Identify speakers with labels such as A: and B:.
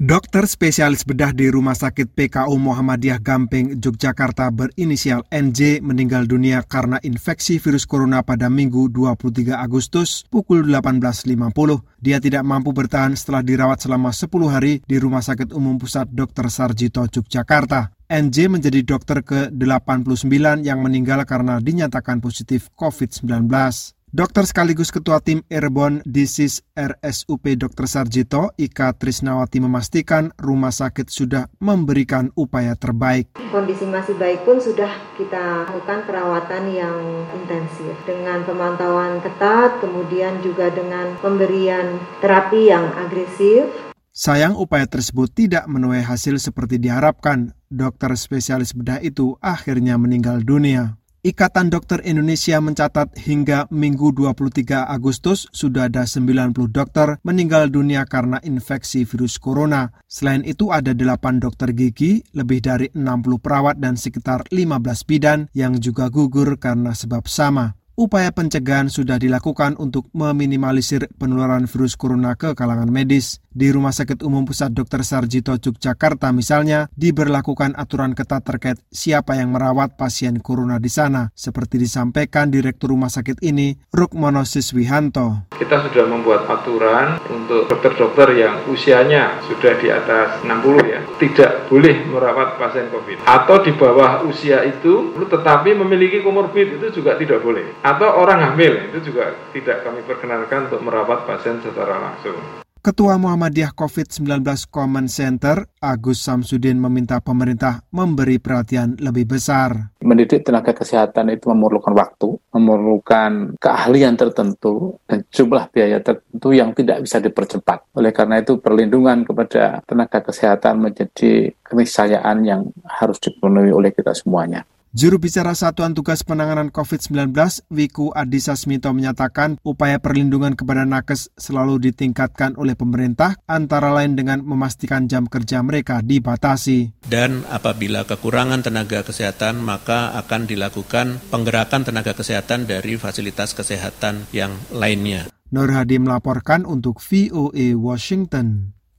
A: Dokter spesialis bedah di Rumah Sakit PKU Muhammadiyah Gamping, Yogyakarta berinisial NJ meninggal dunia karena infeksi virus corona pada Minggu 23 Agustus pukul 18.50. Dia tidak mampu bertahan setelah dirawat selama 10 hari di Rumah Sakit Umum Pusat Dr. Sarjito, Yogyakarta. NJ menjadi dokter ke-89 yang meninggal karena dinyatakan positif COVID-19. Dokter sekaligus Ketua Tim Airborne Disease RSUP Dr. Sarjito, Ika Trisnawati memastikan rumah sakit sudah memberikan upaya terbaik.
B: Kondisi masih baik pun sudah kita lakukan perawatan yang intensif dengan pemantauan ketat, kemudian juga dengan pemberian terapi yang agresif.
A: Sayang upaya tersebut tidak menuai hasil seperti diharapkan. Dokter spesialis bedah itu akhirnya meninggal dunia. Ikatan Dokter Indonesia mencatat hingga Minggu 23 Agustus sudah ada 90 dokter meninggal dunia karena infeksi virus corona. Selain itu ada 8 dokter gigi, lebih dari 60 perawat dan sekitar 15 bidan yang juga gugur karena sebab sama upaya pencegahan sudah dilakukan untuk meminimalisir penularan virus corona ke kalangan medis. Di Rumah Sakit Umum Pusat Dr. Sarjito Yogyakarta misalnya, diberlakukan aturan ketat terkait siapa yang merawat pasien corona di sana, seperti disampaikan Direktur Rumah Sakit ini, Rukmono Siswihanto.
C: Kita sudah membuat aturan untuk dokter-dokter yang usianya sudah di atas 60 ya, tidak boleh merawat pasien COVID. Atau di bawah usia itu, tetapi memiliki komorbid itu juga tidak boleh. Atau orang hamil, itu juga tidak kami perkenalkan untuk merawat pasien secara langsung.
A: Ketua Muhammadiyah COVID-19 Common Center, Agus Samsudin meminta pemerintah memberi perhatian lebih besar.
D: Mendidik tenaga kesehatan itu memerlukan waktu, memerlukan keahlian tertentu, dan jumlah biaya tertentu yang tidak bisa dipercepat. Oleh karena itu, perlindungan kepada tenaga kesehatan menjadi keniscayaan yang harus dipenuhi oleh kita semuanya.
A: Juru bicara Satuan Tugas Penanganan COVID-19, Wiku Adhisa Smito menyatakan upaya perlindungan kepada nakes selalu ditingkatkan oleh pemerintah, antara lain dengan memastikan jam kerja mereka dibatasi.
E: Dan apabila kekurangan tenaga kesehatan, maka akan dilakukan penggerakan tenaga kesehatan dari fasilitas kesehatan yang lainnya.
A: Nur Hadi melaporkan untuk VOA Washington.